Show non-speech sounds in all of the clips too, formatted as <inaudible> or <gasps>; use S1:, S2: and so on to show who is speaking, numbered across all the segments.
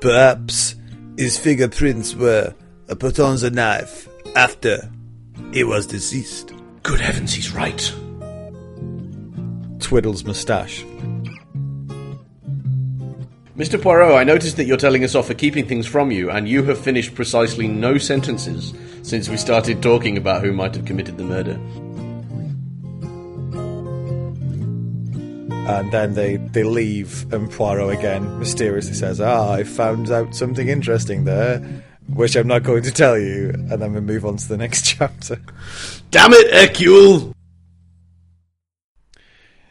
S1: Perhaps his fingerprints were put on the knife after he was deceased.
S2: Good heavens, he's right.
S1: Twiddles moustache.
S2: Mr. Poirot, I noticed that you're telling us off for keeping things from you, and you have finished precisely no sentences since we started talking about who might have committed the murder.
S1: And then they, they leave, and Poirot again mysteriously says, Ah, I found out something interesting there, which I'm not going to tell you. And then we move on to the next <laughs> chapter.
S2: Damn it, Hercule!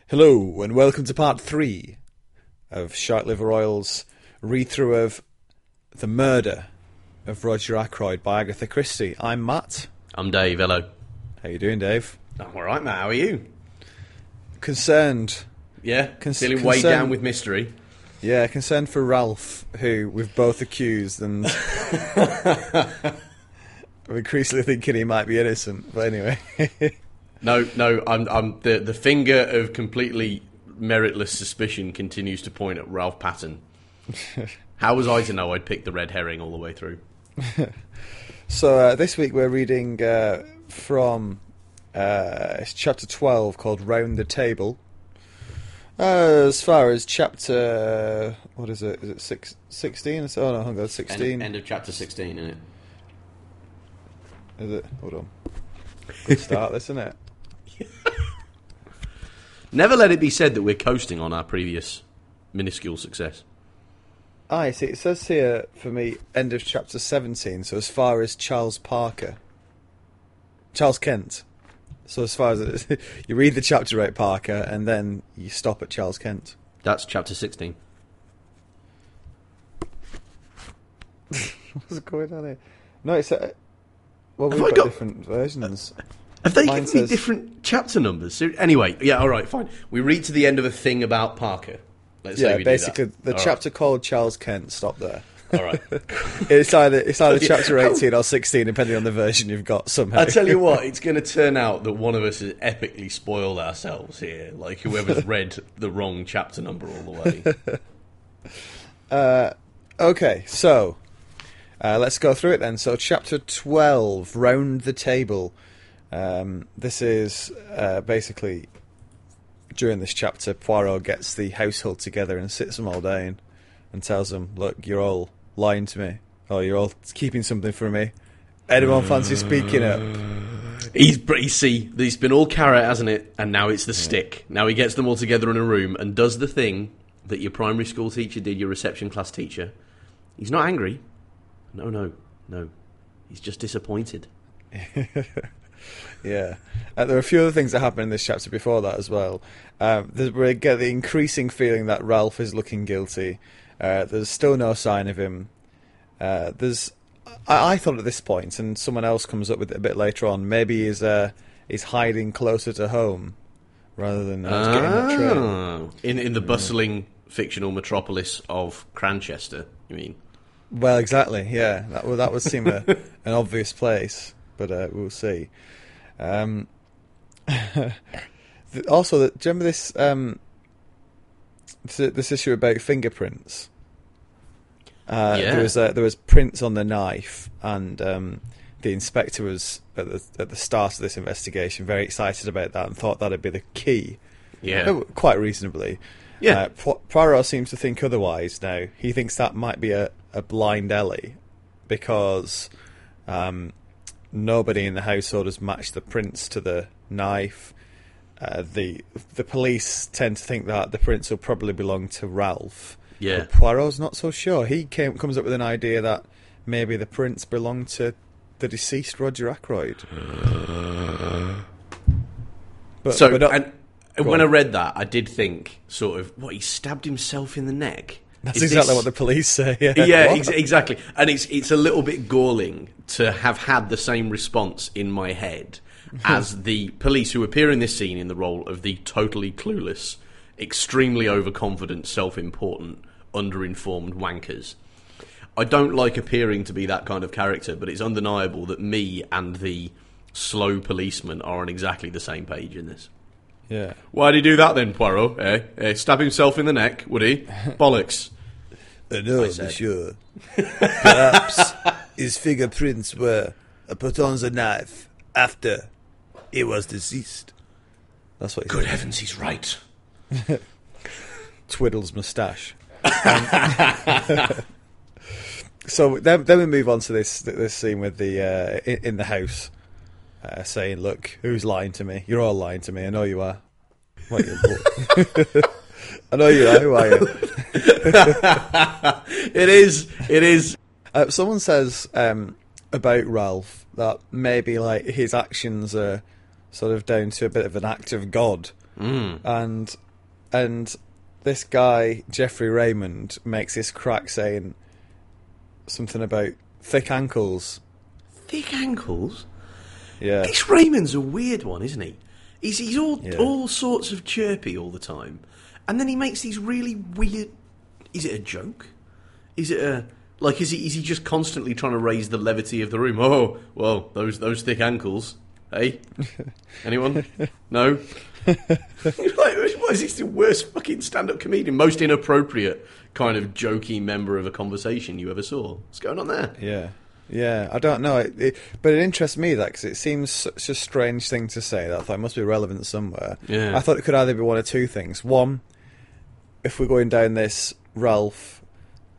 S1: Hello, and welcome to part three of Shark Liver Oil's read through of The Murder of Roger Ackroyd by Agatha Christie. I'm Matt.
S2: I'm Dave, hello.
S1: How you doing, Dave?
S2: I'm alright, Matt, how are you?
S1: Concerned.
S2: Yeah?
S1: Con-
S2: Feeling weighed
S1: concern-
S2: down with mystery?
S1: Yeah, concerned for Ralph, who we've both accused, and <laughs> I'm increasingly thinking he might be innocent. But anyway, <laughs>
S2: No, no, I'm, I'm the, the finger of completely meritless suspicion continues to point at Ralph Paton. <laughs> How was I to know I'd picked the red herring all the way through?
S1: so uh, this week we're reading uh, from uh, it's chapter 12 called Round the Table. Uh, as far as chapter, what is it? Is it six, 16? Oh no, hang on, 16.
S2: End, end of chapter 16, isn't it?
S1: Is it? Hold on. Good start, this, isn't it? <laughs>
S2: Never let it be said that we're coasting on our previous minuscule success.
S1: Ah, I see. It says here for me, end of chapter 17. So as far as Charles Parker, Charles Kent. So as far as it, <laughs> you read the chapter about Parker, and then you stop at Charles Kent.
S2: That's chapter 16. <laughs>
S1: What's going on here? No, it's a, well, we've
S2: Have I
S1: got,
S2: got-
S1: different versions. <laughs>
S2: Have they
S1: Mine
S2: given me different chapter numbers? Ser- Anyway, yeah, all right, fine. We read to the end of a thing about Parker. Let's say
S1: yeah,
S2: we do
S1: basically
S2: that.
S1: the
S2: All right,
S1: chapter called Charles Kent. Stop there.
S2: All right. <laughs>
S1: It's either it's either <laughs> chapter 18 or 16, depending on the version you've got. Somehow.
S2: I tell you what, <laughs> it's going to turn out that one of us has epically spoiled ourselves here. Like whoever's read the wrong chapter number all the way.
S1: Okay, so uh, let's go through it then. So, chapter 12, Round the Table. Um, this is uh, basically during this chapter, Poirot gets the household together and sits them all down and tells them, Look, you're all lying to me, Oh, you're all keeping something from me. Anyone fancy speaking up?
S2: He's br- you see, he's been all carrot, hasn't it? And now it's the stick. Now he gets them all together in a room and does the thing that your primary school teacher did, your reception class teacher. He's not angry. No, no, no. He's just disappointed. <laughs>
S1: Yeah, uh, there are a few other things that happen in this chapter before that as well. Um, we get the increasing feeling that Ralph is looking guilty. Uh, there's still no sign of him. Uh, there's, I, I thought at this point, and someone else comes up with it a bit later on. Maybe he's uh, he's hiding closer to home rather than uh, getting that train.
S2: Ah. in in the bustling fictional metropolis of Cranchester. You mean?
S1: Well, exactly. Yeah, that would that would seem a, <laughs> an obvious place, but uh, we'll see. Um, <laughs> also, the- do you remember this um, this, this issue about fingerprints? Uh,
S2: Yeah.
S1: There was uh, there was prints on the knife, and um, the inspector was at the at the start of this investigation very excited about that and thought that'd be the key.
S2: Yeah.
S1: Oh, quite reasonably.
S2: Yeah.
S1: Uh, Poirot seems to think otherwise now. He thinks that might be a, a blind alley because um, nobody in the household has matched the prints to the knife. Uh, the the police tend to think that the prints will probably belong to Ralph.
S2: Yeah.
S1: But Poirot's not so sure. He came, comes up with an idea that maybe the prints belonged to the deceased Roger Ackroyd. But,
S2: So,
S1: but not-
S2: and
S1: Go
S2: when
S1: on.
S2: I read that, I did think, sort of, what he stabbed himself in the neck.
S1: that's
S2: Is
S1: exactly
S2: this-
S1: what the police say. Yeah,
S2: yeah, ex- exactly. And it's it's a little bit galling to have had the same response in my head <laughs> as the police who appear in this scene in the role of the totally clueless, extremely overconfident, self-important, underinformed wankers. I don't like appearing to be that kind of character, but it's undeniable that me and the slow policeman are on exactly the same page in this.
S1: Yeah.
S2: Why'd he do that then, Poirot? Eh? eh? Stab himself in the neck, would he? <laughs> Bollocks.
S1: Uh, no,
S2: I said.
S1: monsieur. Perhaps his fingerprints were put on the knife after he was deceased. That's what he
S2: Good
S1: said.
S2: heavens, he's right. <laughs>
S1: Twiddles moustache. Um, <laughs> so then, then we move on to this this scene with the uh, in, in the house, uh, saying, "Look, who's lying to me? You're all lying to me. I know you are. What <laughs> I know you are. Who are you?"
S2: It is. It is.
S1: Uh, someone says um, about Ralph that maybe like his actions are sort of down to a bit of an act of God,
S2: Mm.
S1: and and this guy Geoffrey Raymond makes this crack saying something about thick ankles.
S2: Thick ankles.
S1: Yeah,
S2: This Raymond's a weird one, isn't he? He's he's all
S1: Yeah.
S2: all sorts of chirpy all the time, and then he makes these really weird. Is it a joke? Is it a like? Is he is he just constantly trying to raise the levity of the room? Oh, well, those those thick ankles. Hey, <laughs> anyone? No. <laughs> Like, what is this the worst fucking stand-up comedian, most inappropriate kind of jokey member of a conversation you ever saw? What's going on there?
S1: yeah, yeah. I don't know, it, it, but it interests me that because it seems such a strange thing to say that I thought it must be relevant somewhere.
S2: Yeah.
S1: I thought it could either be one of two things. One, if we're going down this Ralph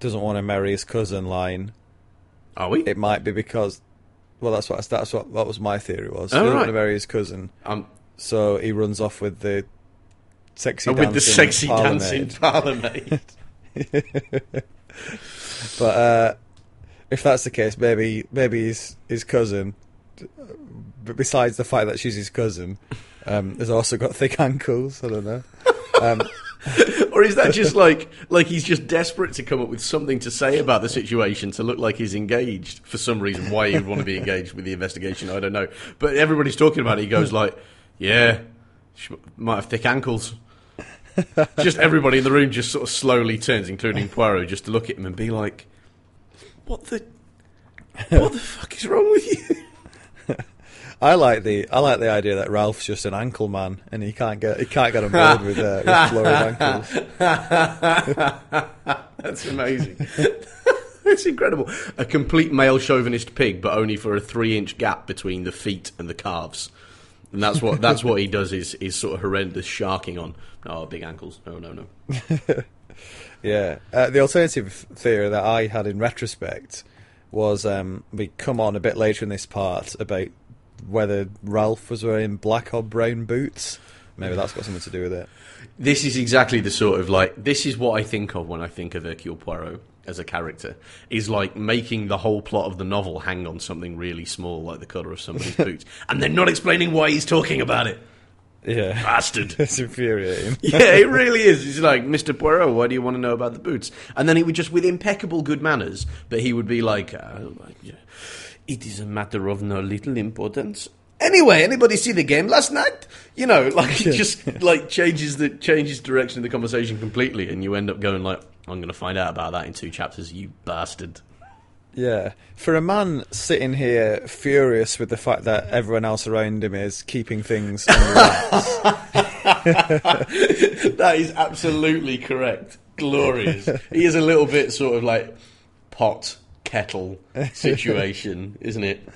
S1: doesn't want to marry his cousin line,
S2: Are we?
S1: it might be because well that's what that's what that was my theory was.
S2: Oh, right.
S1: to marry his cousin,
S2: Um,
S1: so he runs off with the sexy
S2: with the sexy
S1: parlourmaid.
S2: dancing <laughs> parlourmaid.
S1: But uh, if that's the case, maybe maybe his his cousin, besides the fact that she's his cousin, um, has also got thick ankles. I don't know. Um, <laughs> <laughs>
S2: or is that just like like he's just desperate to come up with something to say about the situation to look like he's engaged for some reason? Why he'd want to be engaged with the investigation, I don't know. But everybody's talking about it. He goes like, "Yeah, she might have thick ankles." <laughs> just everybody in the room just sort of slowly turns, including Poirot, just to look at him and be like, "What the, what the fuck is wrong with you?"
S1: I like the I like the idea that Ralph's just an ankle man and he can't get he can't get on board with, uh, with <laughs> florid ankles. <laughs>
S2: That's amazing. <laughs> It's incredible. A complete male chauvinist pig, but only for a three-inch gap between the feet and the calves. And that's what that's what he does is is sort of horrendous sharking on. Oh, big ankles. No, no, no.
S1: Yeah. Uh, the alternative theory that I had in retrospect was um, we come on a bit later in this part about whether Ralph was wearing black or brown boots. Maybe that's got something to do with it.
S2: This is exactly the sort of like this is what I think of when I think of Hercule Poirot as a character. Is like making the whole plot of the novel hang on something really small, like the colour of somebody's <laughs> boots, and then not explaining why he's talking about it.
S1: Yeah.
S2: Bastard. <laughs>
S1: it's infuriating. <laughs>
S2: yeah, it really is. It's like, Mr. Poirot, why do you want to know about the boots? And then he would just, with impeccable good manners, but he would be like, uh, it is a matter of no little importance. Anyway, anybody see the game last night? You know, <laughs> like it just like changes the changes direction of the conversation completely, and you end up going like, I'm going to find out about that in two chapters. You bastard.
S1: Yeah. For a man sitting here furious with the fact that everyone else around him is keeping things <laughs> wraps,
S2: that is absolutely correct. Glorious. he is a little bit sort of like pot kettle situation, <laughs> isn't it?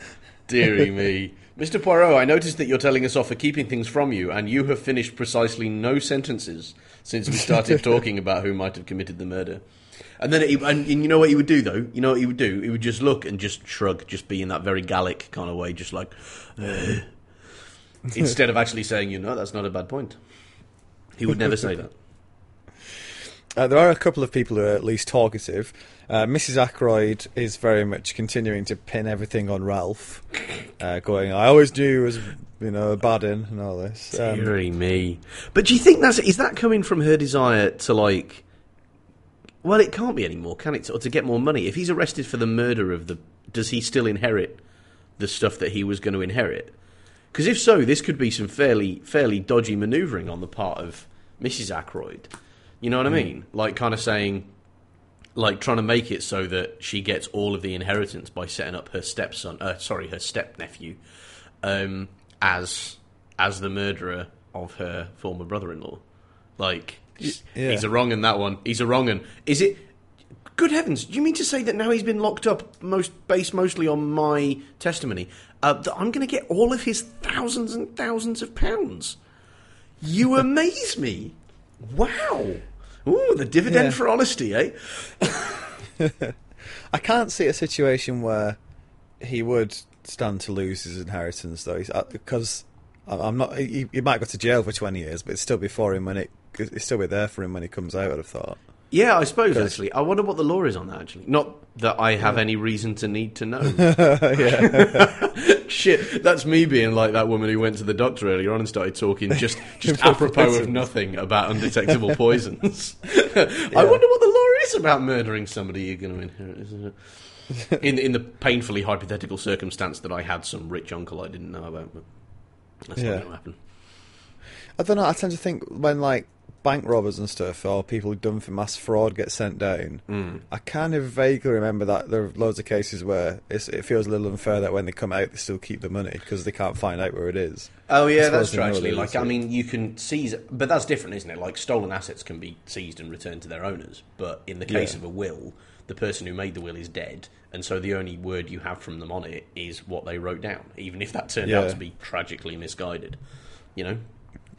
S2: Deary me. Mr. Poirot, I noticed that you're telling us off for keeping things from you, and you have finished precisely no sentences since we started <laughs> talking about who might have committed the murder. And then, he, and, and you know what he would do though? You know what he would do? He would just look and just shrug, just be in that very Gallic kind of way, just like, "Uh," instead of actually saying, you know, that's not a bad point. He would never say that. <laughs>
S1: Uh, there are a couple of people who are at least talkative. Uh, Mrs. Ackroyd is very much continuing to pin everything on Ralph, uh, going, "I always knew he was, you know, a badin and all this." Um,
S2: Deary me. But do you think that's is that coming from her desire to like? Well, it can't be anymore, can it? Or to get more money. If he's arrested for the murder of the, does he still inherit the stuff that he was going to inherit? Because if so, this could be some fairly fairly dodgy manoeuvring on the part of Mrs. Ackroyd. You know what I mean? Like kind of saying, like trying to make it so that she gets all of the inheritance by setting up her stepson, uh, sorry, her step nephew, um, as as the murderer of her former brother-in-law. Like
S1: yeah.
S2: he's a wrong in that one. He's a wrong un. Is it? Good heavens! Do you mean to say that now he's been locked up, most based mostly on my testimony, uh, that I'm going to get all of his thousands and thousands of pounds? You amaze me! Wow! Ooh, the dividend
S1: Yeah.
S2: for honesty, eh? <laughs>
S1: I can't see a situation where he would stand to lose his inheritance, though, He's- uh, because I- I'm not. He, he might go to jail for twenty years, but it's still be for him when it. It'll still be there for him when he comes out. I'd have thought.
S2: Yeah, I suppose actually. I wonder what the law is on that. Actually, not that I have any reason to need to know. <laughs> <laughs> Shit, that's me being like that woman who went to the doctor earlier on and started talking just <laughs> just apropos of nothing about undetectable poisons. I wonder what the law is about murdering somebody you're going to inherit. Isn't it? In in the painfully hypothetical circumstance that I had some rich uncle I didn't know about, but that's
S1: Yeah.
S2: not going to happen.
S1: I don't know. I tend to think when like bank robbers and stuff, or people who've done for mass fraud get sent down.
S2: Hmm.
S1: I kind of vaguely remember that there are loads of cases where it's, it feels a little unfair that when they come out, they still keep the money because they can't find out where it is.
S2: Oh yeah, that's true. Actually, like I mean, you can seize, but that's different, isn't it? Like stolen assets can be seized and returned to their owners, but in the case
S1: Yeah.
S2: of a will, the person who made the will is dead, and so the only word you have from them on it is what they wrote down, even if that turned out to be tragically misguided. You know?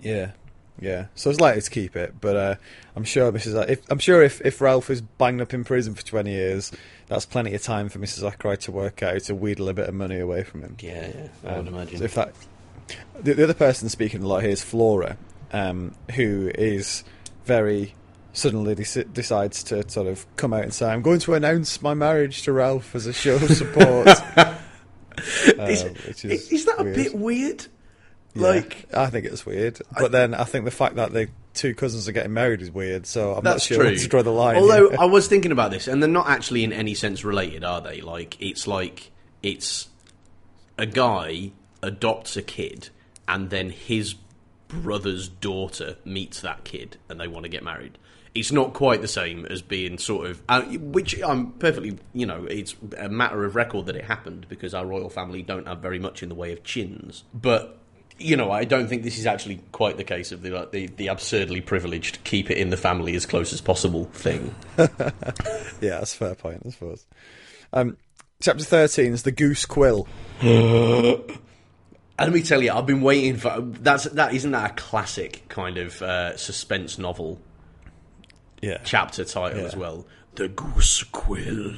S1: Yeah, yeah. So it's likely to keep it, but uh, I'm sure Mrs. If, I'm sure if, if Ralph is banged up in prison for 20 years, that's plenty of time for Mrs. Ackroyd to work out to wheedle a bit of money away from him.
S2: Yeah, yeah. I would
S1: Um,
S2: imagine.
S1: so if that, the, the other person speaking a lot here is Flora, um, who is very suddenly deci- decides to sort of come out and say, "I'm going to announce my marriage to Ralph as a show of support." <laughs>
S2: is,
S1: um, which
S2: is,
S1: is
S2: that a bit weird?
S1: Yeah,
S2: Like,
S1: I think it's weird, but then I think the fact that the two cousins are getting married is weird. So I'm not sure
S2: true.
S1: to draw the line.
S2: Although. <laughs> I was thinking about this, and they're not actually in any sense related, are they? Like it's like it's a guy adopts a kid, and then his brother's daughter meets that kid, and they want to get married. It's not quite the same as being sort of, uh, which I'm perfectly, you know, it's a matter of record that it happened because our royal family don't have very much in the way of chins, but you know, I don't think this is actually quite the case of the like, the, the absurdly privileged keep it in the family as close as possible thing. <laughs>
S1: yeah, that's a fair point, I suppose. Um, chapter thirteen is the goose quill. <laughs>
S2: And let me tell you, I've been waiting for that's that. Isn't that a classic kind of uh, suspense novel
S1: Yeah,
S2: chapter title
S1: Yeah.
S2: as well? The Goose Quill.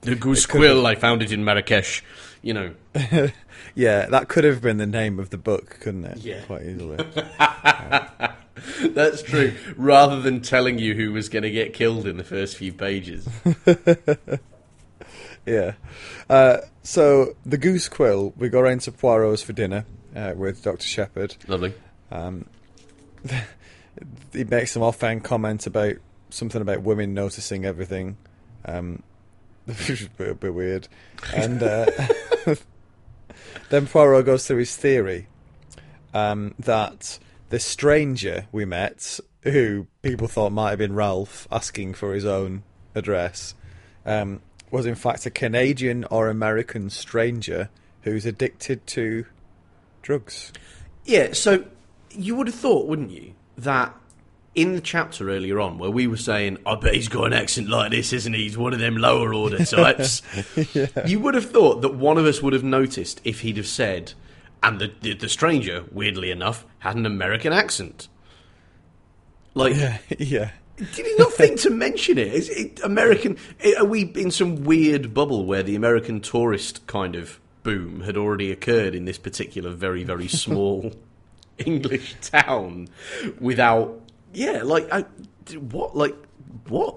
S2: The Goose Quill. I found it in Marrakesh. You know, <laughs>
S1: yeah, that could have been the name of the book, couldn't it?
S2: Yeah.
S1: quite easily. <laughs>
S2: that's true. Rather than telling you who was going to get killed in the first few pages. <laughs>
S1: Yeah. Uh, so the goose quill, we go round to Poirot's for dinner uh, with Doctor Sheppard.
S2: Lovely.
S1: Um, he makes some offhand comment about something about women noticing everything, um, which is a bit, weird. And uh, <laughs> then Poirot goes through his theory um, that the stranger we met, who people thought might have been Ralph asking for his own address, um, was in fact a Canadian or American stranger who's addicted to drugs.
S2: Yeah, so you would have thought, wouldn't you, that in the chapter earlier on where we were saying, I bet he's got an accent like this, isn't he? He's one of them lower order <laughs> types. You would have thought that one of us would have noticed if he'd have said, and the, the, the stranger, weirdly enough, had an American accent. Like,
S1: Yeah, <laughs> yeah.
S2: did he not think to mention it? Is it American? Eh, are we in some weird bubble where the American tourist kind of boom had already occurred in this particular very very <laughs> small English town without? Yeah, like I, what? Like what?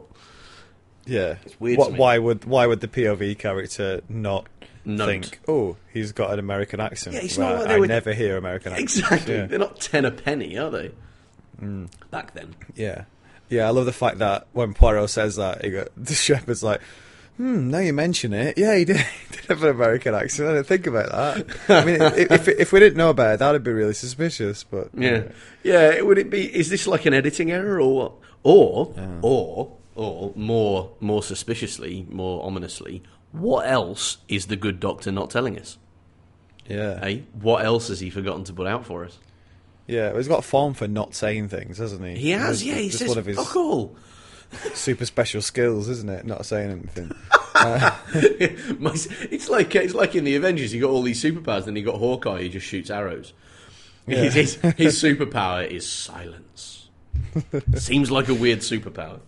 S1: Yeah.
S2: weird
S1: What, why would why would the POV character not
S2: Note.
S1: think, oh, he's got an American accent?
S2: Yeah, it's not like they
S1: I
S2: were-
S1: never hear American accents.
S2: Exactly.
S1: Yeah.
S2: They're not ten a penny, are they? Mm. Back then.
S1: yeah. Yeah, I love the fact that when Poirot says that, he got, <laughs> the shepherd's like, hmm, now you mention it, yeah, he did, <laughs> he did have an American accent. I didn't think about that. I mean, if, if, if we didn't know about it, that'd be really suspicious, but...
S2: Yeah, yeah. Would it be? Is this like an editing error, or what? Or, or, or more, more suspiciously, more ominously, what else is the good doctor not telling us?
S1: Yeah.
S2: Hey, what else has he forgotten to put out for us?
S1: Yeah, well, he's got a form for not saying things, hasn't he?
S2: He has, yeah. He says
S1: one of his-
S2: fuck all.
S1: Super special skills, isn't it? Not saying anything. <laughs>
S2: It's like it's like in the Avengers. You got all these superpowers, then you got Hawkeye. He just shoots arrows.
S1: Yeah.
S2: His, his <laughs> superpower is silence. Seems like a weird superpower.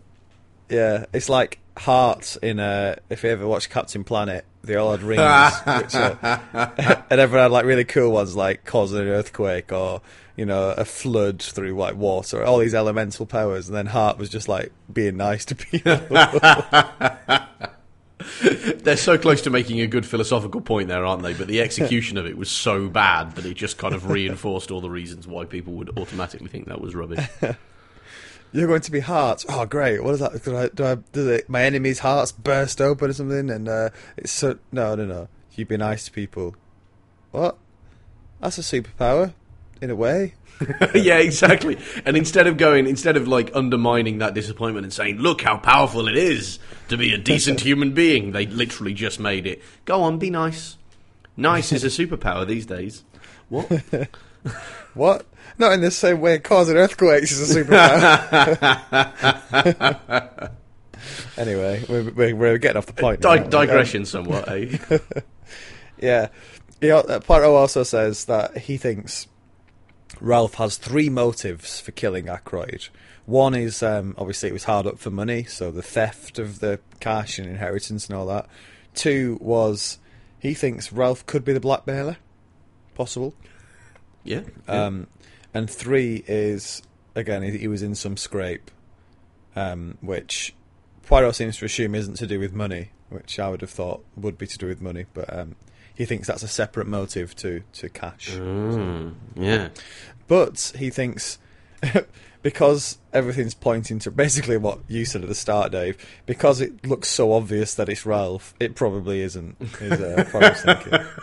S1: Yeah, it's like hearts in uh If you ever watched Captain Planet, they all had rings, which, uh, <laughs> and everyone had like really cool ones, like causing an earthquake or you know a flood through like water, all these elemental powers. And then Heart was just like being nice to <laughs> people. <laughs>
S2: They're so close to making a good philosophical point there, aren't they? But the execution of it was so bad that it just kind of reinforced all the reasons why people would automatically think that was rubbish. <laughs>
S1: You're going to be hearts. Oh, great! What is that? Do I, do I, it, my enemy's hearts burst open or something? And uh, it's so no, no, no. You be nice to people. What? That's a superpower, in a way. <laughs>
S2: yeah, exactly. And instead of going, instead of like undermining that disappointment and saying, "Look how powerful it is to be a decent human being," they literally just made it. Go on, be nice. Nice is a superpower these days. What? <laughs>
S1: What? Not in the same way causing earthquakes is a superpower. <laughs> anyway, we're, we're, we're getting off the point.
S2: Di-
S1: we?
S2: digression somewhat. Eh?
S1: Yeah. He, uh, Poirot also says that he thinks Ralph has three motives for killing Ackroyd. One is um, obviously it was hard up for money, so the theft of the cash and inheritance and all that. Two was he thinks Ralph could be the blackmailer, possible.
S2: yeah. yeah.
S1: Um, and three is again he, he was in some scrape, um, which Poirot seems to assume isn't to do with money, which I would have thought would be to do with money, but um, he thinks that's a separate motive to to cash.
S2: Mm, yeah.
S1: But he thinks <laughs> because everything's pointing to basically what you said at the start, Dave. Because it looks so obvious that it's Ralph, it probably isn't. Is uh, <laughs>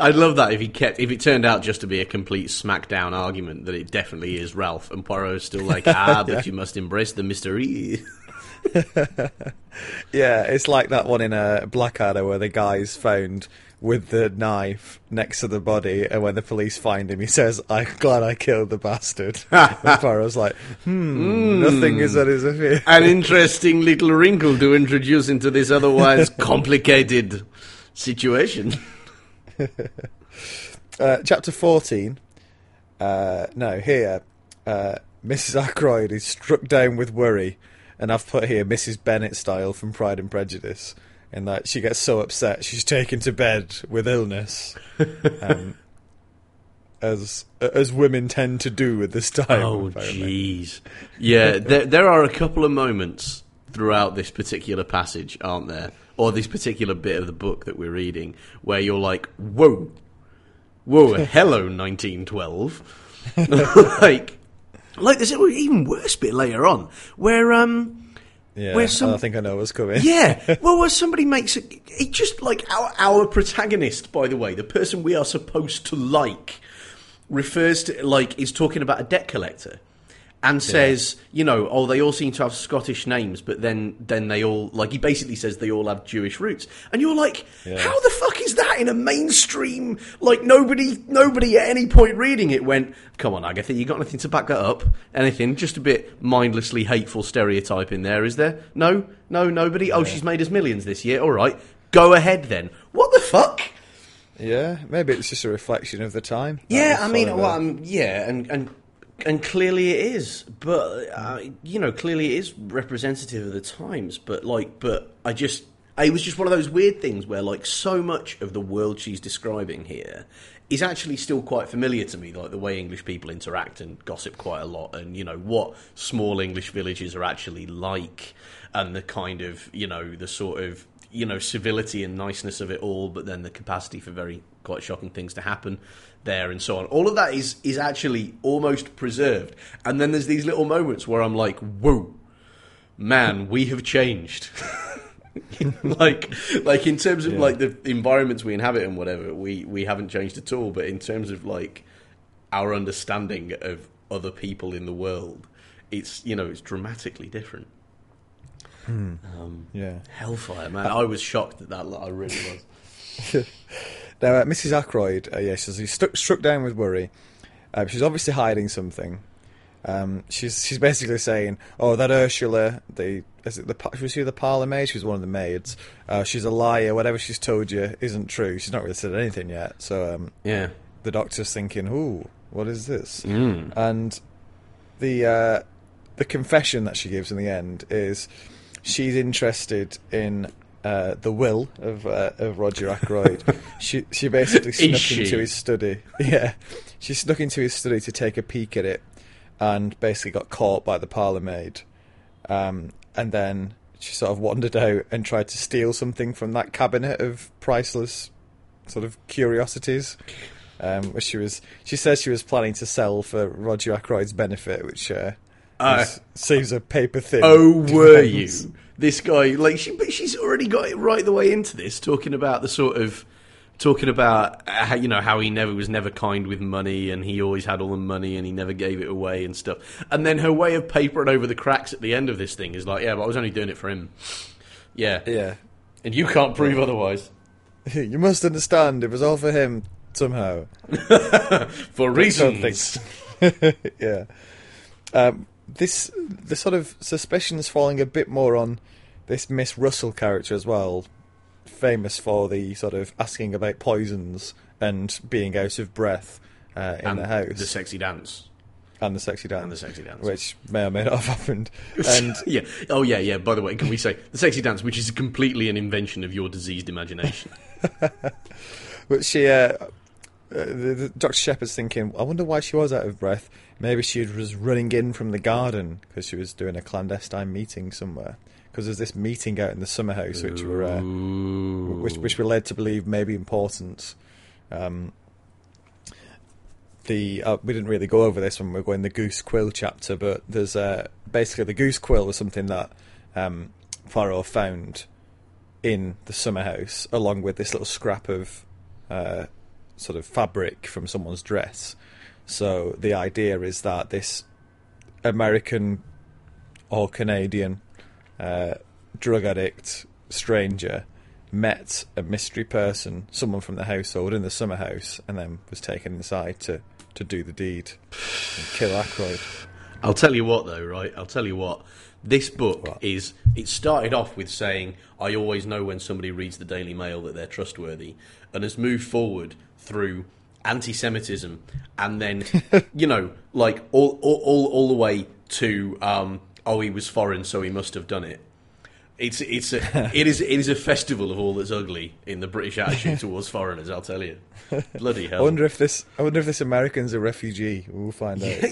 S2: I'd love that if he kept if it turned out just to be a complete smackdown argument that it definitely is Ralph and Poirot's still like <laughs> ah but
S1: Yeah.
S2: you must embrace the mystery. <laughs>
S1: Yeah, it's like that one in a Blackadder where the guy's found with the knife next to the body, and when the police find him, he says, "I'm glad I killed the bastard." <laughs> and Poirot's like, "Hmm, nothing is that is a <laughs>
S2: An interesting little wrinkle to introduce into this otherwise complicated situation.
S1: Uh, chapter 14. Uh, no, here. Uh, Mrs. Ackroyd is struck down with worry, and I've put here Mrs. Bennet style from Pride and Prejudice, in that she gets so upset she's taken to bed with illness, <laughs> um, as as women tend to do at this time.
S2: Oh jeez. Yeah, <laughs> there there are a couple of moments throughout this particular passage, aren't there? Or this particular bit of the book that we're reading where you're like, "Whoa. Whoa, <laughs> hello 1912." like like there's an even worse bit later on where um
S1: Yeah,
S2: Where some-
S1: I think I know what's coming.
S2: Yeah. <laughs> Well, where somebody makes it, it just like our our protagonist, by the way, the person we are supposed to like, refers to like is talking about a debt collector, and says, you know, oh, they all seem to have Scottish names, but then then they all like he basically says they all have Jewish roots, and you're like,
S1: Yeah.
S2: how the fuck is that in a mainstream? Like nobody nobody at any point reading it went, come on, Agatha, you got nothing to back that up? Anything? Just a bit mindlessly hateful stereotype in there, is there? No, no, nobody. Oh, she's made us millions this year. All right, go ahead then. What the fuck?
S1: Yeah, maybe it's just a reflection of the time. That
S2: Yeah, I mean, well, um, yeah, and and and clearly it is, but uh, you know, clearly it is representative of the times. But like, but I just, it was just one of those weird things where like so much of the world she's describing here is actually still quite familiar to me, like the way English people interact and gossip quite a lot, and you know what small English villages are actually like, and the kind of you know the sort of you know civility and niceness of it all, but then the capacity for very quite shocking things to happen there and so on. All of that is is actually almost preserved, and then there's these little moments where I'm like, whoa, man, we have changed. <laughs> like like in terms of
S1: Yeah.
S2: like the environments we inhabit and whatever we we haven't changed at all but in terms of like our understanding of other people in the world it's you know it's dramatically different um,
S1: yeah.
S2: hellfire man i was shocked at that i really was <laughs>
S1: Now, uh, Mrs. Ackroyd, uh, yes, she's struck, struck down with worry. Uh, she's obviously hiding something. Um, she's she's basically saying, "Oh, that Ursula, the is it the was she the parlour maid? She was one of the maids. Uh, she's a liar. Whatever she's told you isn't true. She's not really said anything yet." So um,
S2: Yeah.
S1: the doctor's thinking, "Ooh, what is this?"
S2: Mm.
S1: And the uh, the confession that she gives in the end is she's interested in uh, the will of uh, of Roger Ackroyd. <laughs> she she basically snuck
S2: she?
S1: into his study. <laughs> Yeah, she snuck into his study to take a peek at it, and basically got caught by the parlour maid. Um, and then she sort of wandered out and tried to steal something from that cabinet of priceless sort of curiosities. Um, which she was, she says she was planning to sell for Roger Ackroyd's benefit, which uh,
S2: Uh,
S1: seems a paper thin.
S2: Oh, were you? This guy, like, she, but she's already got it right the way into this, talking about the sort of, talking about uh, how you know how he never was never kind with money, and he always had all the money, and he never gave it away and stuff. And then her way of papering over the cracks at the end of this thing is like, yeah, but I was only doing it for him. Yeah,
S1: Yeah,
S2: and you can't prove otherwise <laughs>
S1: you must understand. It was all for him somehow. <laughs>
S2: for reasons. <laughs>
S1: yeah. Um, this the sort of suspicions falling a bit more on this Miss Russell character as well, famous for the sort of asking about poisons and being out of breath uh, in
S2: and
S1: the house
S2: the sexy dance,
S1: and the sexy dance,
S2: and the sexy dance.
S1: which may or may not have happened. <laughs> And
S2: yeah. Oh, yeah, yeah. By the way, can we say the sexy dance, which is completely an invention of your diseased imagination?
S1: But she, uh, the, the, Dr. Sheppard's thinking, I wonder why she was out of breath. Maybe she was running in from the garden because she was doing a clandestine meeting somewhere. Because there's this meeting out in the summer house, which were uh, which, which were led to believe may be important. Um, the uh, we didn't really go over this when we were going the goose quill chapter, but there's uh, basically the goose quill was something that um, Poirot found in the summer house, along with this little scrap of uh, sort of fabric from someone's dress. So the idea is that this American or Canadian uh, drug addict stranger met a mystery person, someone from the household in the summer house, and then was taken inside to, to do the deed and kill Ackroyd.
S2: I'll tell you what, though, right? I'll tell you what. This book
S1: What?
S2: is. It started off with saying, I always know when somebody reads the Daily Mail that they're trustworthy, and has moved forward through anti Semitism, and then, <laughs> you know, like all, all, all, all the way to, um, oh, he was foreign, so he must have done it. It's it's a <laughs> it is it is a festival of all that's ugly in the British attitude <laughs> towards foreigners. I'll tell you, bloody hell.
S1: I wonder if this I wonder if this American's a refugee. We'll find out.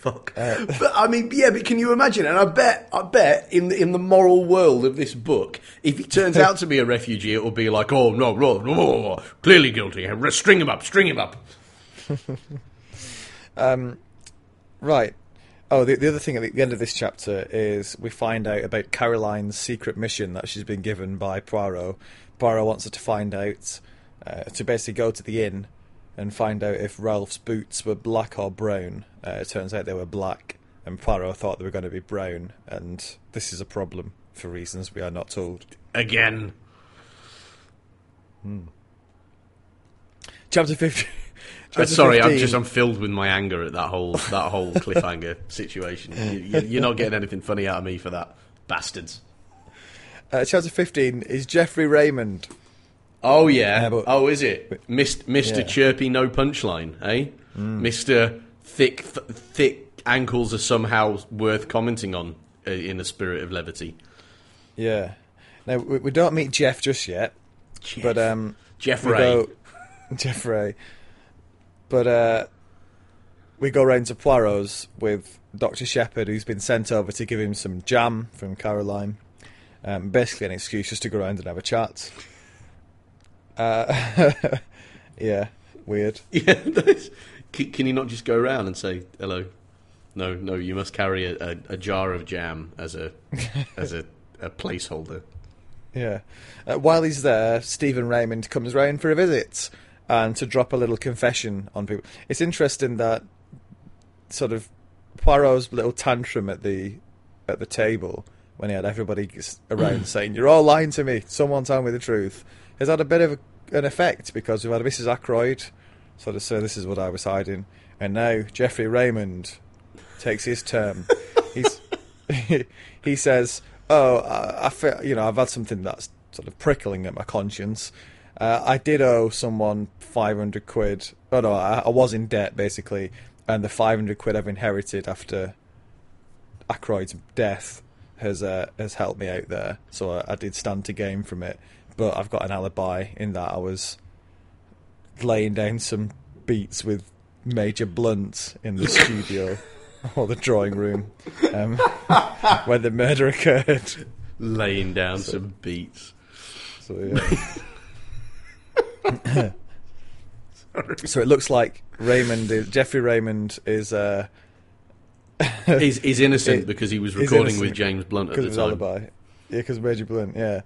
S2: Fuck. but I mean, yeah, but can you imagine? And I bet, I bet in the, in the moral world of this book, if he turns out to be a refugee, it will be like, oh no, no, no, no, clearly guilty. String him up, string him up. <laughs>
S1: um, Right. Oh, the, the other thing at the end of this chapter is we find out about Caroline's secret mission that she's been given by Poirot. Poirot wants her to find out, uh, to basically go to the inn and find out if Ralph's boots were black or brown. Uh, it turns out they were black, and Poirot thought they were going to be brown, and this is a problem for reasons we are not told.
S2: Again.
S1: Chapter 50.
S2: Uh, <laughs>
S1: chapter
S2: sorry, I'm just I'm filled with my anger at that whole that whole <laughs> cliffhanger situation. You, you're not getting anything funny out of me for that, bastards.
S1: Uh, chapter 15 is Geoffrey Raymond.
S2: Oh yeah.
S1: Yeah, but-
S2: oh, is it Mist- Mr.
S1: Yeah.
S2: Chirpy No Punchline? Eh? Mr. Thick th- Thick Ankles are somehow worth commenting on uh, in the spirit of levity.
S1: Yeah. Now, we, we don't meet Jeff just yet, but um,
S2: Jeff Ray.
S1: go <laughs> Jeff Ray. But uh, we go round to Poirot's with Doctor Sheppard, who's been sent over to give him some jam from Caroline. Um, basically, an excuse just to go around and have a chat. Uh, <laughs> yeah, weird. <laughs>
S2: Yeah, can, can you not just go around and say hello? No, no, you must carry a, a, a jar of jam as a <laughs> as a, a placeholder.
S1: Yeah. Uh, while he's there, Stephen Raymond comes round for a visit and to drop a little confession on people. It's interesting that sort of Poirot's little tantrum at the at the table when he had everybody around saying, "You're all lying to me. Someone tell me the truth," has had a bit of a, an effect because we've had Mrs. Ackroyd sort of say, "This is what I was hiding," and now Geoffrey Raymond takes his term. <laughs> He's, <laughs> he says, "Oh, I, I feel you know I've had something that's sort of prickling at my conscience. Uh, I did owe someone five hundred quid. Oh no, I, I was in debt basically, and the five hundred quid I've inherited after Ackroyd's death has uh, has helped me out there. So I, I did stand to gain from it, but I've got an alibi in that I was laying down some beats with Major Blunt in the studio <laughs> or the drawing room um, <laughs> when the murder occurred.
S2: Laying down some beats.
S1: So, yeah. <laughs> so it looks like Raymond, is, Geoffrey Raymond, is uh, <laughs>
S2: He's, he's innocent
S1: It-
S2: because he was recording with James Blunt at the time.
S1: alibi. Yeah, because of Major Blunt. Yeah.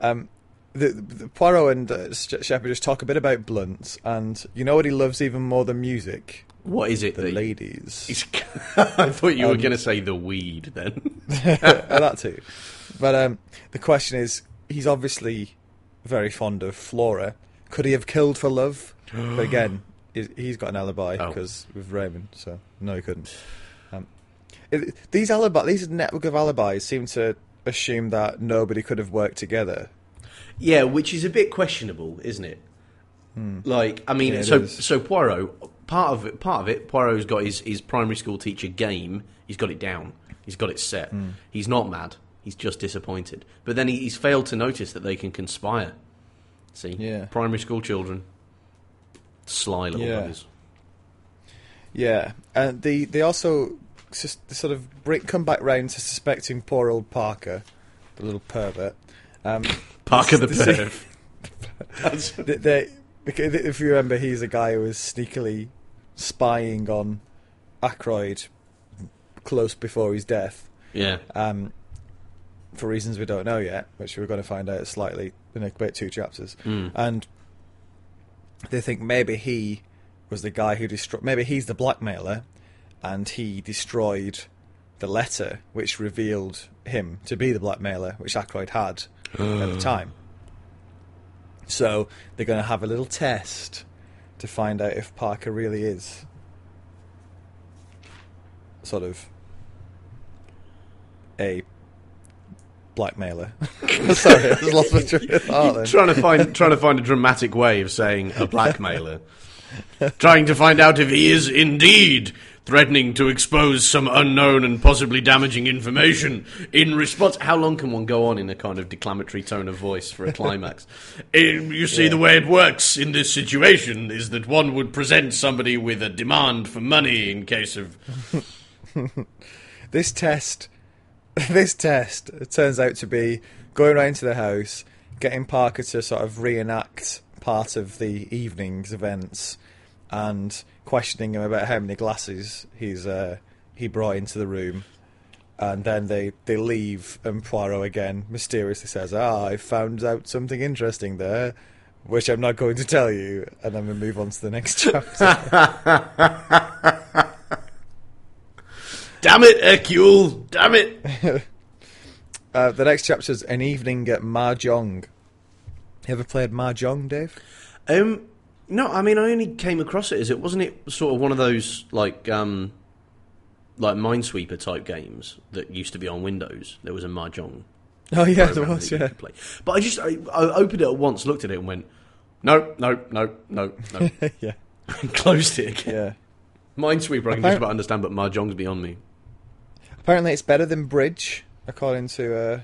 S1: Um, the, the Poirot and uh, Sheppard just talk a bit about Blunt, and you know what he loves even more than music?
S2: What is it?
S1: The ladies. <laughs>
S2: I thought you were
S1: Um,
S2: going to say the weed then. <laughs>
S1: that too. But um, the question is, he's obviously very fond of Flora. Could he have killed for love? <gasps> but again, he's- got an alibi
S2: Oh.
S1: because with Raymond, so no, he couldn't. Um, it, these alibi, these network of alibis seem to assume that nobody could have worked together.
S2: Yeah, which is a bit questionable, isn't it? Like, I mean,
S1: Hmm. Yeah,
S2: so
S1: is.
S2: so Poirot, part of it, part of it, Poirot's got his, his primary school teacher game. He's got it down. He's got it set.
S1: Hmm.
S2: He's not mad. He's just disappointed. But then he, he's failed to notice that they can conspire. See,
S1: Yeah.
S2: primary school children, sly little
S1: Yeah.
S2: buggers.
S1: Yeah, and they they also sus- sort of bring, come back round to suspecting poor old Parker, the little pervert. Um,
S2: Parker the perv. <laughs>
S1: They, they, if you remember, he's a guy who was sneakily spying on Ackroyd close before his death,
S2: yeah.
S1: um, for reasons we don't know yet, which we're going to find out slightly in a about two chapters.
S2: Mm.
S1: And they think maybe he was the guy who destroyed. Maybe he's the blackmailer, and he destroyed the letter which revealed him to be the blackmailer, which Ackroyd had at the ah. time. So they're going to have a little test to find out if Parker really is sort of a blackmailer. <laughs> Sorry, I just lost my train of <laughs> thought
S2: trying to find trying to find a dramatic way of saying a blackmailer. Trying to find out if he is indeed threatening to expose some unknown and possibly damaging information in response. How long can one go on in a kind of declamatory tone of voice for a climax? Eh, you see,
S1: Yeah.
S2: the way it works in this situation is that one would present somebody with a demand for money in case of. <laughs>
S1: this test <laughs> this test it turns out to be going around to the house getting parker to sort of reenact part of the evening's events and questioning him about how many glasses he's uh, he brought into the room and then they, they leave and Poirot again mysteriously says ah I found out something interesting there which I'm not going to tell you and then we move on to the next <laughs> chapter
S2: Damn it, Hercule! Damn it! <laughs>
S1: Uh, the next chapter is an evening at Mahjong. You ever played Mahjong, Dave?
S2: Um, no, I mean, I only came across it as it wasn't it sort of one of those like um, like Minesweeper type games that used to be on Windows. There was a mahjong
S1: Oh yeah, there was. Yeah,
S2: play. But I just I, I opened it at once, looked at it, and went, no, no, no, no, no,
S1: yeah,
S2: and <laughs> closed it again.
S1: yeah.
S2: Minesweeper, I can just about understand, but mahjong's beyond me.
S1: Apparently, it's better than bridge, according to uh,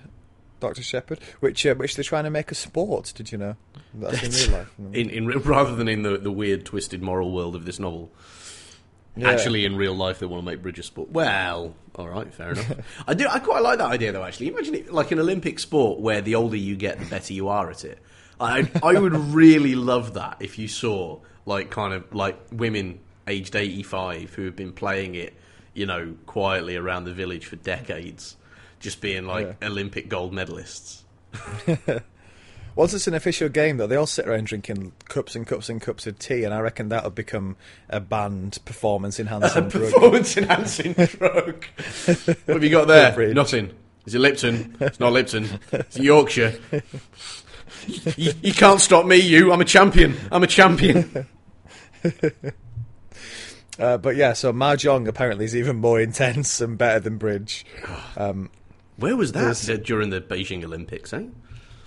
S1: Doctor Sheppard, which uh, which they're trying to make a sport. Did you know? That's in real life.
S2: In, in rather than in the, the weird, twisted moral world of this novel.
S1: Yeah.
S2: Actually, in real life, they want to make bridge a sport. Well, all right, fair enough. <laughs> I do. I quite like that idea, though. Actually, imagine it like an Olympic sport where the older you get, the better you are at it. I I would <laughs> really love that if you saw like kind of like women aged eighty five who have been playing it, you know, quietly around the village for decades, just being like
S1: Yeah.
S2: Olympic gold medalists. <laughs>
S1: Once it's an official game, though, they all sit around drinking cups and cups and cups of tea, and I reckon that would become a banned performance enhancing <laughs> drug.
S2: Performance enhancing <laughs> drug. what have you got there? Nothing. Is it Lipton? It's not Lipton. It's Yorkshire. you, you can't stop me, you. I'm a champion. I'm a champion.
S1: Uh, but yeah, so mahjong apparently is even more intense and better than bridge. <sighs> Um,
S2: Where was that during the Beijing Olympics? Eh?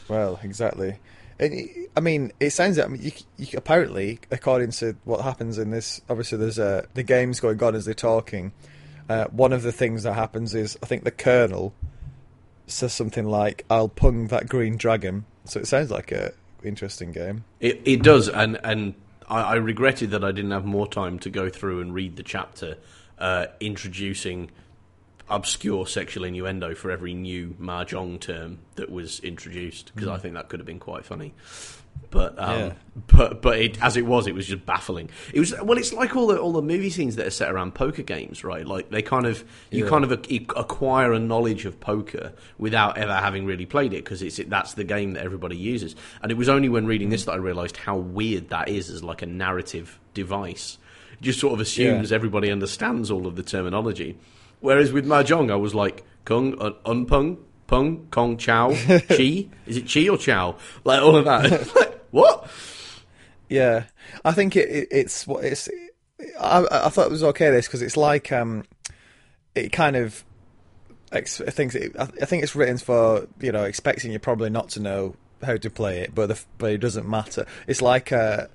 S1: well, exactly. It, I mean, it sounds. I mean, you, you, apparently, according to what happens in this, obviously there's uh, the games going on as they're talking. Uh, one of the things that happens is I think the colonel says something like, "I'll pung that green dragon." So it sounds like a interesting game.
S2: It it does, and and I, I regretted that I didn't have more time to go through and read the chapter uh, introducing obscure sexual innuendo for every new mahjong term that was introduced because I think that could have been quite funny. But um,
S1: Yeah.
S2: but but it, as it was, it was just baffling. It was well, it's like all the all the movie scenes that are set around poker games, right? Like they kind of you
S1: Yeah.
S2: kind of ac- acquire a knowledge of poker without ever having really played it because it's that's the game that everybody uses. And it was only when reading this that I realised how weird that is as like a narrative device. It just sort of assumes
S1: Yeah.
S2: everybody understands all of the terminology. Whereas with mahjong, I was like kung, un, unpung, pung, kong, chow, <laughs> chi. Is it chi or chow? Like all of that. <laughs> <laughs> like, what?
S1: Yeah, I think it, it, it's what it's. I, I thought it was okay this because it's like um, it kind of. Ex- I think it, I I think it's written for you know expecting you probably not to know how to play it, but the, but it doesn't matter. It's like uh,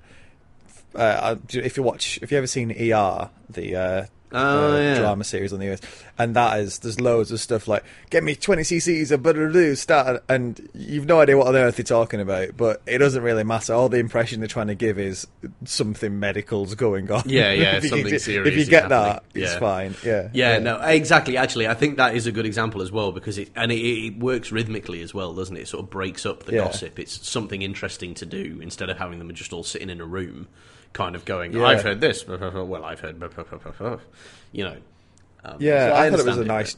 S1: uh, if you watch if you ever seen ER the uh,
S2: Oh,
S1: uh,
S2: yeah.
S1: drama series on the US, and that is there's loads of stuff like get me 20 cc's of butter start, and you've no idea what on earth they're talking about, but it doesn't really matter. All the impression they're trying to give is something medical's going on.
S2: Yeah, yeah, <laughs>
S1: if you,
S2: something
S1: get-
S2: serious
S1: If you get that,
S2: happening.
S1: it's
S2: Yeah.
S1: fine. Yeah,
S2: Yeah, no, exactly. Actually, I think that is a good example as well because it and it, it works rhythmically as well, doesn't it? It sort of breaks up the
S1: Yeah.
S2: gossip. It's something interesting to do instead of having them just all sitting in a room, kind of going,
S1: Yeah.
S2: "I've heard this," well, I've heard, you know. Um,
S1: Yeah,
S2: so
S1: I, thought it was a nice,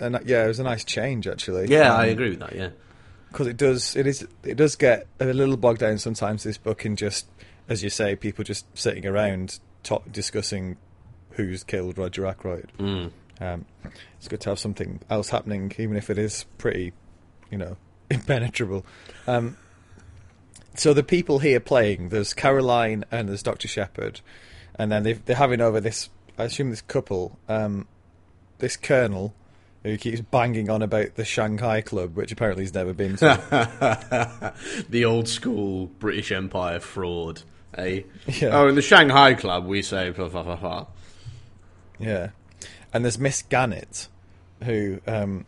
S1: ni- yeah, it was a nice change actually.
S2: Yeah, I
S1: Um,
S2: agree with that. Yeah.
S1: because it does it is it does get a little bogged down sometimes this book in just as you say people just sitting around talk, discussing who's killed Roger Ackroyd.
S2: Mm.
S1: Um, it's good to have something else happening, even if it is pretty, you know, <laughs> impenetrable. Um, so the people here playing, there's Caroline and there's Doctor Sheppard, and then they've, they're having over this. I assume this couple, um, this colonel, who keeps banging on about the Shanghai Club, which apparently he's never been to. <laughs>
S2: the old school British Empire fraud. Eh?
S1: Yeah.
S2: Oh, in the Shanghai Club, we say. Blah, blah, blah, blah.
S1: Yeah, and there's Miss Gannett, who, um,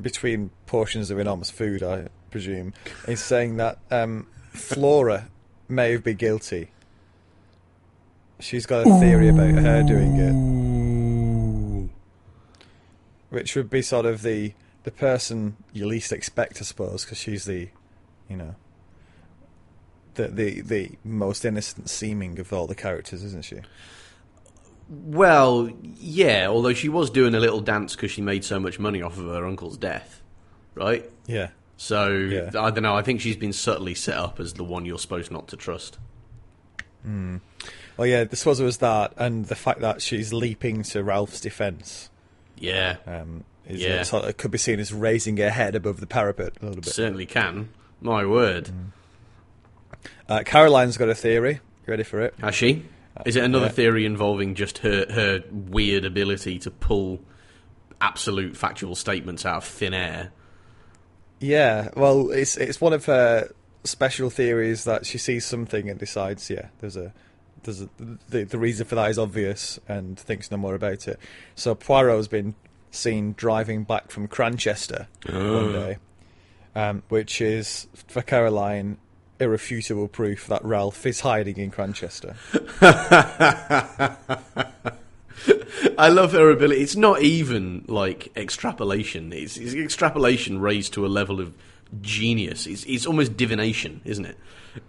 S1: between portions of enormous food, I presume, is saying that um, Flora may be guilty. She's got a theory about her doing it, which would be sort of the the person you least expect, I suppose, because she's the, you know, the the the most innocent seeming of all the characters, isn't she?
S2: Well, yeah, although she was doing a little dance because she made so much money off of her uncle's death, right?
S1: Yeah.
S2: So,
S1: Yeah.
S2: I don't know, I think she's been subtly set up as the one you're supposed not to trust.
S1: Well, yeah, this was was that, and the fact that she's leaping to Ralph's defence
S2: Yeah,
S1: um, is
S2: Yeah.
S1: sort of, could be seen as raising her head above the parapet a little bit.
S2: certainly can. My word.
S1: Uh, Caroline's got a theory. You ready for it?
S2: Has she? Is it another
S1: yeah.
S2: theory involving just her, her weird ability to pull absolute factual statements out of thin air?
S1: Yeah. Well, it's it's one of her special theories that she sees something and decides, yeah, there's a there's a, the the reason for that is obvious and thinks no more about it. So Poirot's been seen driving back from Cranchester one day, um, which is for Caroline irrefutable proof that Ralph is hiding in Cranchester. <laughs> <laughs>
S2: I love her ability. It's not even like extrapolation. It's, it's extrapolation raised to a level of genius. It's, it's almost divination, isn't it?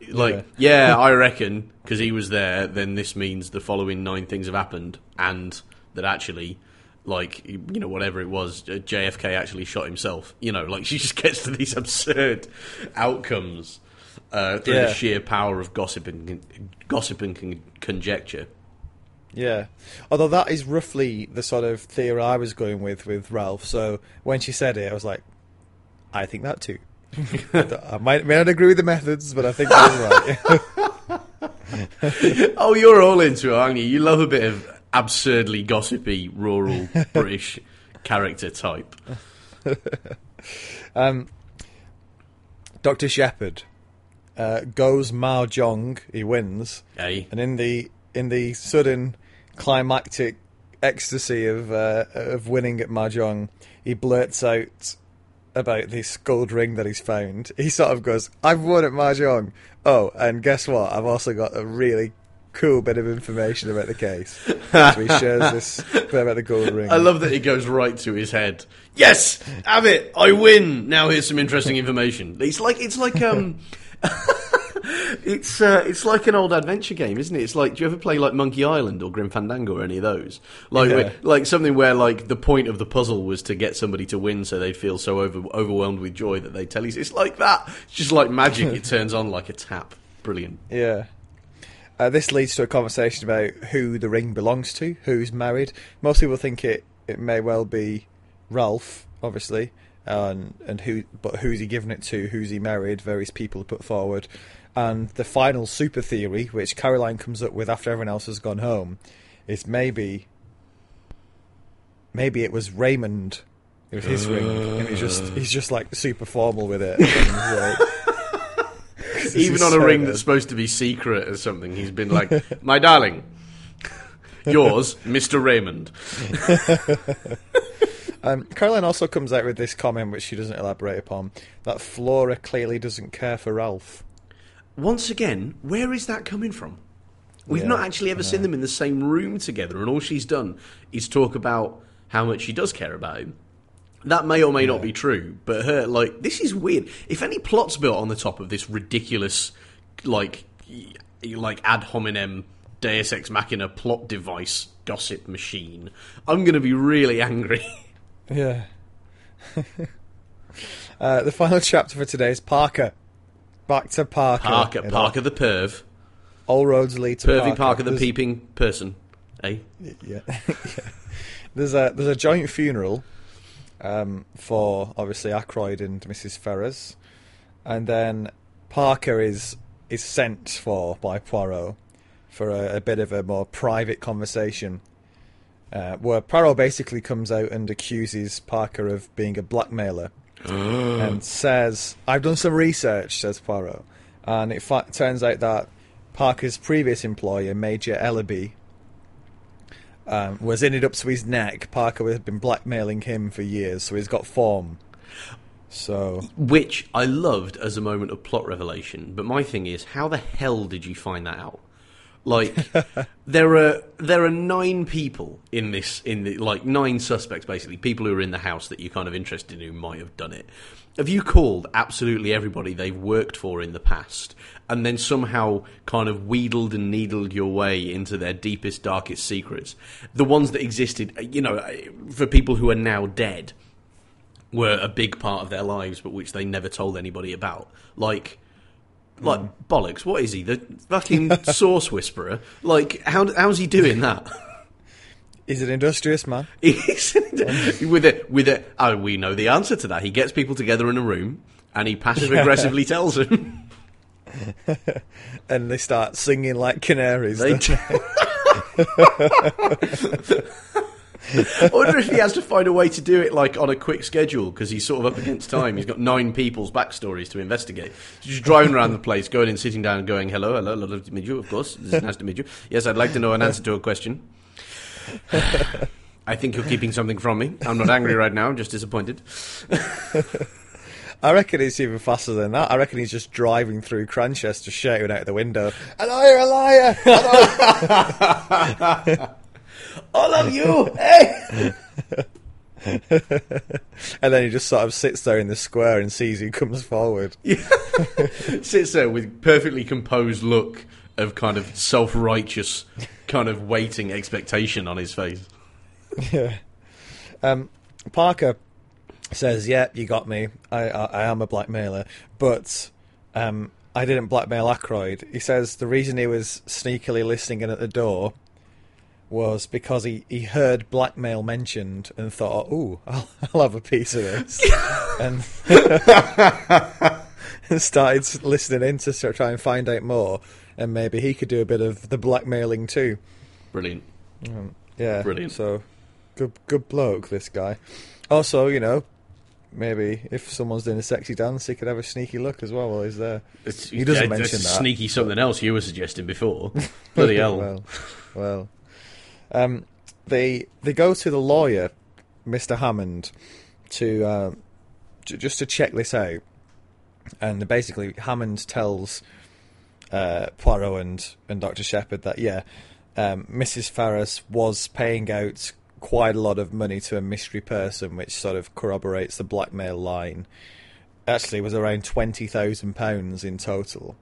S2: Like, yeah, <laughs> I reckon because he was there. Then this means the following nine things have happened, and that actually, like, you know, whatever it was, JFK actually shot himself. You know, like <laughs> she just gets to these absurd outcomes uh, through
S1: Yeah.
S2: the sheer power of gossip and gossip and con- conjecture.
S1: Yeah, although that is roughly the sort of theory I was going with with Ralph. So when she said it, I was like, I think that too. <laughs> I might may not agree with the methods, but I think that is right. <laughs>
S2: oh, you're all into it, aren't you? You love a bit of absurdly gossipy rural <laughs> British character type.
S1: um, Doctor Sheppard uh, goes mahjong. He wins,
S2: Hey,
S1: and in the in the sudden climactic ecstasy of uh, of winning at mahjong, he blurts out about this gold ring that he's found. He sort of goes, "I've won at mahjong." Oh, and guess what? I've also got a really cool bit of information about the case. so he shares this bit about the gold ring. <laughs>
S2: I love that it goes right to his head. Yes, have it. I win. Now here's some interesting information. It's like it's like um. <laughs> it's uh, it's like an old adventure game, isn't it? It's like do you ever play like Monkey Island or Grim Fandango or any of those? Like
S1: Yeah.
S2: where- like something where like the point of the puzzle was to get somebody to win, so they'd feel so over, overwhelmed with joy that they tell you it's like that. It's just like magic. it <laughs> turns on like a tap. Brilliant.
S1: Yeah. Uh, this leads to a conversation about who the ring belongs to, who's married. Most people think it, it may well be Ralph, obviously, and and who, but who's he given it to? Who's he married? Various people put forward, and the final super theory, which Caroline comes up with after everyone else has gone home, is maybe maybe it was Raymond. It was his ring, and he's just he's just like super formal with it. <laughs> Like-
S2: Even on a
S1: so
S2: ring
S1: good.
S2: that's supposed to be secret or something, he's been like, "My darling, yours, Mister Raymond." <laughs>
S1: Um, Caroline also comes out with this comment, which she doesn't elaborate upon, that Flora clearly doesn't care for Ralph.
S2: Once again, where is that coming from? We've
S1: Yeah,
S2: not actually ever seen them in the same room together, and all she's done is talk about how much she does care about him. That may or may not be true, but her like this is weird. If any plot's built on the top of this ridiculous, like, like ad hominem Deus Ex Machina plot device gossip machine, I'm going to be really angry.
S1: Yeah. <laughs> uh, the final chapter for today is Parker. Back to Parker.
S2: Parker, Parker the perv,
S1: All roads lead to
S2: pervy
S1: Parker.
S2: Parker the
S1: There's-
S2: peeping person. Eh?
S1: Yeah. <laughs> There's a there's a joint funeral um, for obviously Ackroyd and Mrs. Ferrers, and then Parker is is sent for by Poirot for a, a bit of a more private conversation, uh, where Poirot basically comes out and accuses Parker of being a blackmailer, and says, "I've done some research," says Poirot, and it fa- turns out that Parker's previous employer, Major Ellerby, um, was in it up to his neck. Parker had been blackmailing him for years, so he's got form. So
S2: which I loved as a moment of plot revelation. But my thing is, how the hell did you find that out? Like, <laughs> there are there are nine people in this in the like nine suspects basically, people who are in the house that you're kind of interested in who might have done it. Have you called absolutely everybody they've worked for in the past, and then somehow kind of wheedled and needled your way into their deepest, darkest secrets? The ones that existed, you know, for people who are now dead were a big part of their lives, but which they never told anybody about. Like, like mm. bollocks. What is he? The fucking <laughs> source whisperer? Like, how how's he doing that?
S1: he's an industrious man. <laughs>
S2: He's- <laughs> with it, with it. Oh, we know the answer to that. He gets people together in a room and he passive aggressively tells them.
S1: and they start singing like canaries.
S2: They <laughs> I wonder if he has to find a way to do it like on a quick schedule because he's sort of up against time. He's got nine people's backstories to investigate. So just driving around the place, going in, sitting down, and going, "Hello, hello, lovely to meet you. Of course, this is nice to meet you. Yes, I'd like to know an answer to a question. <laughs> I think you're keeping something from me. I'm not angry right now. I'm just disappointed. <laughs>
S1: I reckon it's even faster than that. I reckon he's just driving through Cranchester, shouting out the window, "A liar, "A liar, a liar!"
S2: All of you, <laughs> hey! <laughs>
S1: and then he just sort of sits there in the square and sees who comes forward. <laughs>
S2: Sits there with perfectly composed look of kind of self-righteous, kind of waiting expectation on his face.
S1: Yeah. Um, Parker says, "Yeah, you got me. I, I, I am a blackmailer, but um, I didn't blackmail Ackroyd." He says the reason he was sneakily listening in at the door was because he, he heard blackmail mentioned and thought, "Oh, I'll, <laughs> I'll have a piece of this," <laughs> and <laughs> and started listening in to try and find out more, and maybe he could do a bit of the blackmailing too.
S2: Brilliant.
S1: Um, yeah,
S2: Brilliant.
S1: So good, good bloke, this guy. Also, you know, maybe if someone's doing a sexy dance, he could have a sneaky look as well while he's there.
S2: It's,
S1: He doesn't
S2: yeah,
S1: mention that,
S2: Sneaky something else you were suggesting before. Bloody hell.
S1: well, well. Um, they they go to the lawyer, Mister Hammond, to uh, j- just to check this out, and basically Hammond tells uh, Poirot and and Doctor Sheppard that yeah, um, Mrs. Ferrers was paying out quite a lot of money to a mystery person, which sort of corroborates the blackmail line. Actually, it was around twenty thousand pounds in total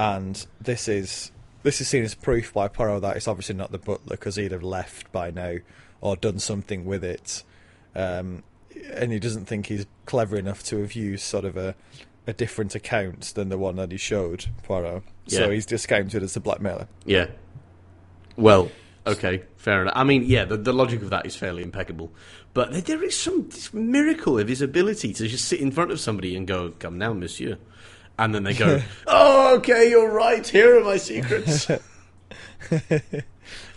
S1: and this is this is seen as proof by Poirot that it's obviously not the butler because he'd have left by now or done something with it, um, and he doesn't think he's clever enough to have used sort of a a different account than the one that he showed Poirot. So he's discounted as a blackmailer.
S2: Yeah. Well, okay, fair enough. I mean, yeah, the, the logic of that is fairly impeccable. But there- there is some this miracle of his ability to just sit in front of somebody and go, Come now, monsieur. And then they go, <laughs> Oh, okay, you're right. Here are my secrets. <laughs> <laughs>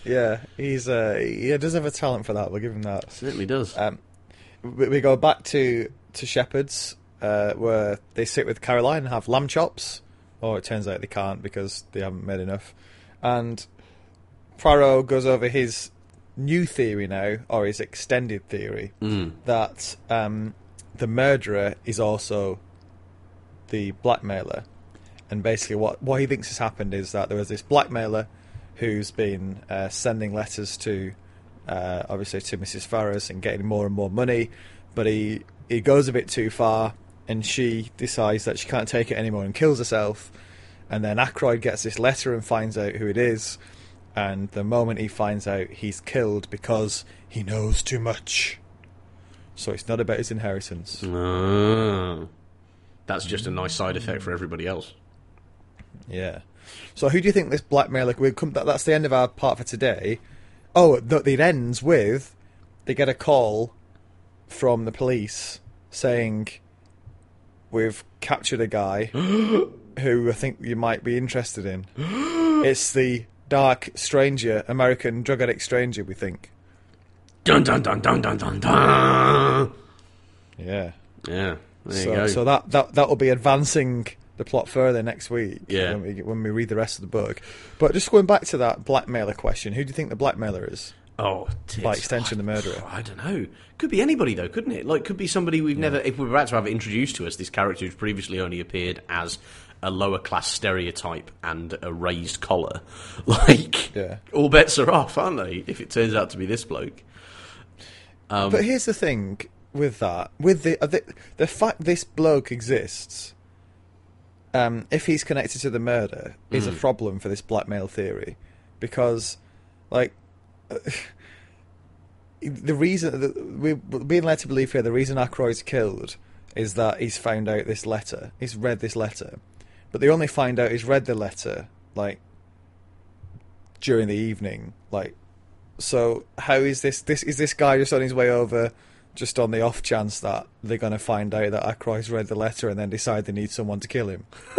S1: Yeah, he's uh, he does have a talent for that. We'll give him that.
S2: Certainly does.
S1: Um, we, we go back to to Sheppard's, uh, where they sit with Caroline and have lamb chops. Or it turns out they can't because they haven't made enough. And Poirot goes over his new theory now, or his extended theory,
S2: Mm.
S1: that um, the murderer is also the blackmailer. And basically, what, what he thinks has happened is that there was this blackmailer who's been uh, sending letters to, uh, obviously, to Mrs. Ferrers and getting more and more money, but he he goes a bit too far, and she decides that she can't take it anymore and kills herself. And then Ackroyd gets this letter and finds out who it is. And the moment he finds out, he's killed because he knows too much. So it's not about his inheritance.
S2: Ah. That's just a nice side effect for everybody else.
S1: Yeah. So who do you think this blackmailer will come? That, that's the end of our part for today. Oh, th- it ends with they get a call from the police saying we've captured a guy <gasps> who I think you might be interested in. <gasps> it's the dark stranger, American drug addict stranger. We think.
S2: Dun dun dun dun dun dun dun.
S1: Yeah.
S2: Yeah,
S1: so,
S2: go.
S1: so that that that will be advancing the plot further next week.
S2: Yeah.
S1: When we, when we read the rest of the book. But just going back to that blackmailer question, who do you think the blackmailer is?
S2: Oh,
S1: By
S2: tits.
S1: extension, the murderer. <sighs>
S2: I don't know. Could be anybody though, couldn't it? Like, could be somebody we've never. If we were about to have introduced to us, this character who's previously only appeared as a lower class stereotype and a raised collar. <laughs> Like,
S1: Yeah.
S2: all bets are off, aren't they? If it turns out to be this bloke. Um,
S1: But here's the thing with that, with the uh, the, the fact this bloke exists, um, if he's connected to the murder, is a
S2: Mm.
S1: problem for this blackmail theory, because, like, <sighs> the reason that we're being led to believe here, the reason Ackroyd's killed is that he's found out this letter, he's read this letter, but they only find out he's read the letter like during the evening, like so how is this? This is this guy just on his way over, just on the off chance that they're going to find out that Ackroyd's read the letter and then decide they need someone to kill him. <laughs>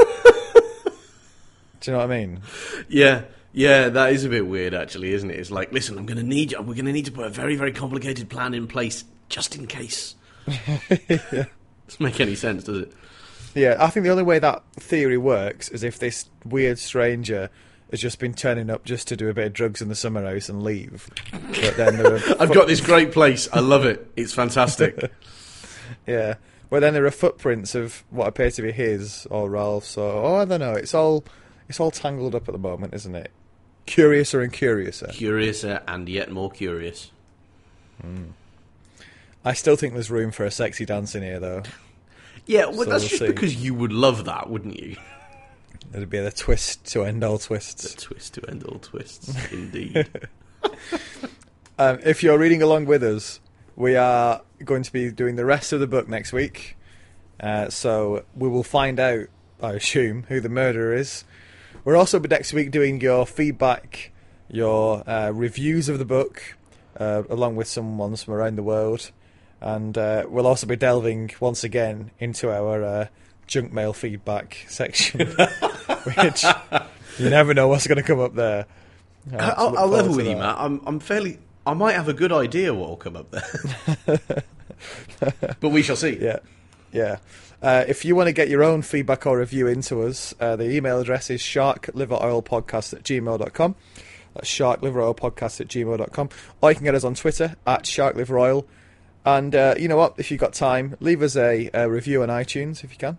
S1: Do you know what I mean?
S2: Yeah, yeah, that is a bit weird, actually, isn't it? It's like, listen, I'm going to need you. We're going to need to put a very, very complicated plan in place just in case. <laughs> <laughs> Doesn't make any sense, does it?
S1: Yeah, I think the only way that theory works is if this weird stranger has just been turning up just to do a bit of drugs in the summer house and leave. But then there are <laughs>
S2: I've got this great place. I love it. It's fantastic. <laughs>
S1: yeah. But then there are footprints of what appear to be his or Ralph's. So oh, I don't know. It's all it's all tangled up at the moment, isn't it? Curiouser and curiouser.
S2: Curiouser and yet more curious. Hmm.
S1: I still think there's room for a sexy dance in here, though. <laughs>
S2: Yeah, well,
S1: So
S2: that's
S1: we'll
S2: just
S1: see.
S2: because you would love that, wouldn't you?
S1: It'd be the twist to end all twists.
S2: The twist to end all twists, <laughs> indeed. <laughs>
S1: Um, if you're reading along with us, we are going to be doing the rest of the book next week. Uh, so we will find out, I assume, who the murderer is. We're also next week doing your feedback, your uh, reviews of the book, uh, along with some ones from around the world. And uh, we'll also be delving once again into our uh, junk mail feedback section, <laughs> which you never know what's going to come up there. I have to
S2: I'll, I'll level with
S1: to
S2: you. Matt. I'm, I'm fairly. I might have a good idea what will come up there, <laughs> but we shall see.
S1: Yeah, yeah. Uh, if you want to get your own feedback or review into us, uh, the email address is sharkliveroilpodcast at gmail.com. That's sharkliveroilpodcast at gmail.com. Or you can get us on Twitter at sharkliveroil. And uh, you know what? If you've got time, leave us a, a review on iTunes if you can.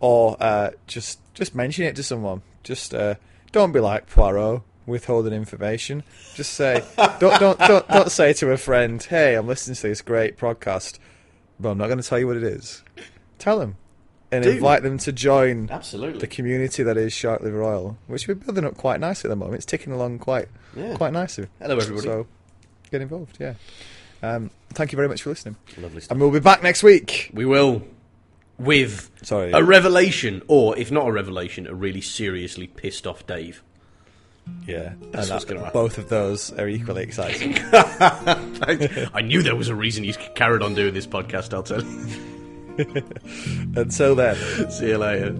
S1: Or uh, just just mention it to someone. Just uh, don't be like Poirot withholding information. Just say <laughs> don't don't don't don't say to a friend, "Hey, I'm listening to this great podcast, but I'm not going to tell you what it is." Tell them and invite them to join
S2: Absolutely.
S1: the community that is Shark Liver Oil, which we're building up quite nicely at the moment. It's ticking along quite
S2: Yeah.
S1: quite nicely.
S2: Hello, everybody.
S1: So get involved. Yeah. Um, thank you very much for listening,
S2: Lovely stuff.
S1: and we'll be back next week.
S2: We will with
S1: Sorry.
S2: a revelation, or if not a revelation, a really seriously pissed off Dave.
S1: Yeah,
S2: That's
S1: and that- both of those are equally exciting.
S2: I, <laughs> I knew there was a reason he's carried on doing this podcast. I'll tell you. <laughs>
S1: Until then.
S2: See you later.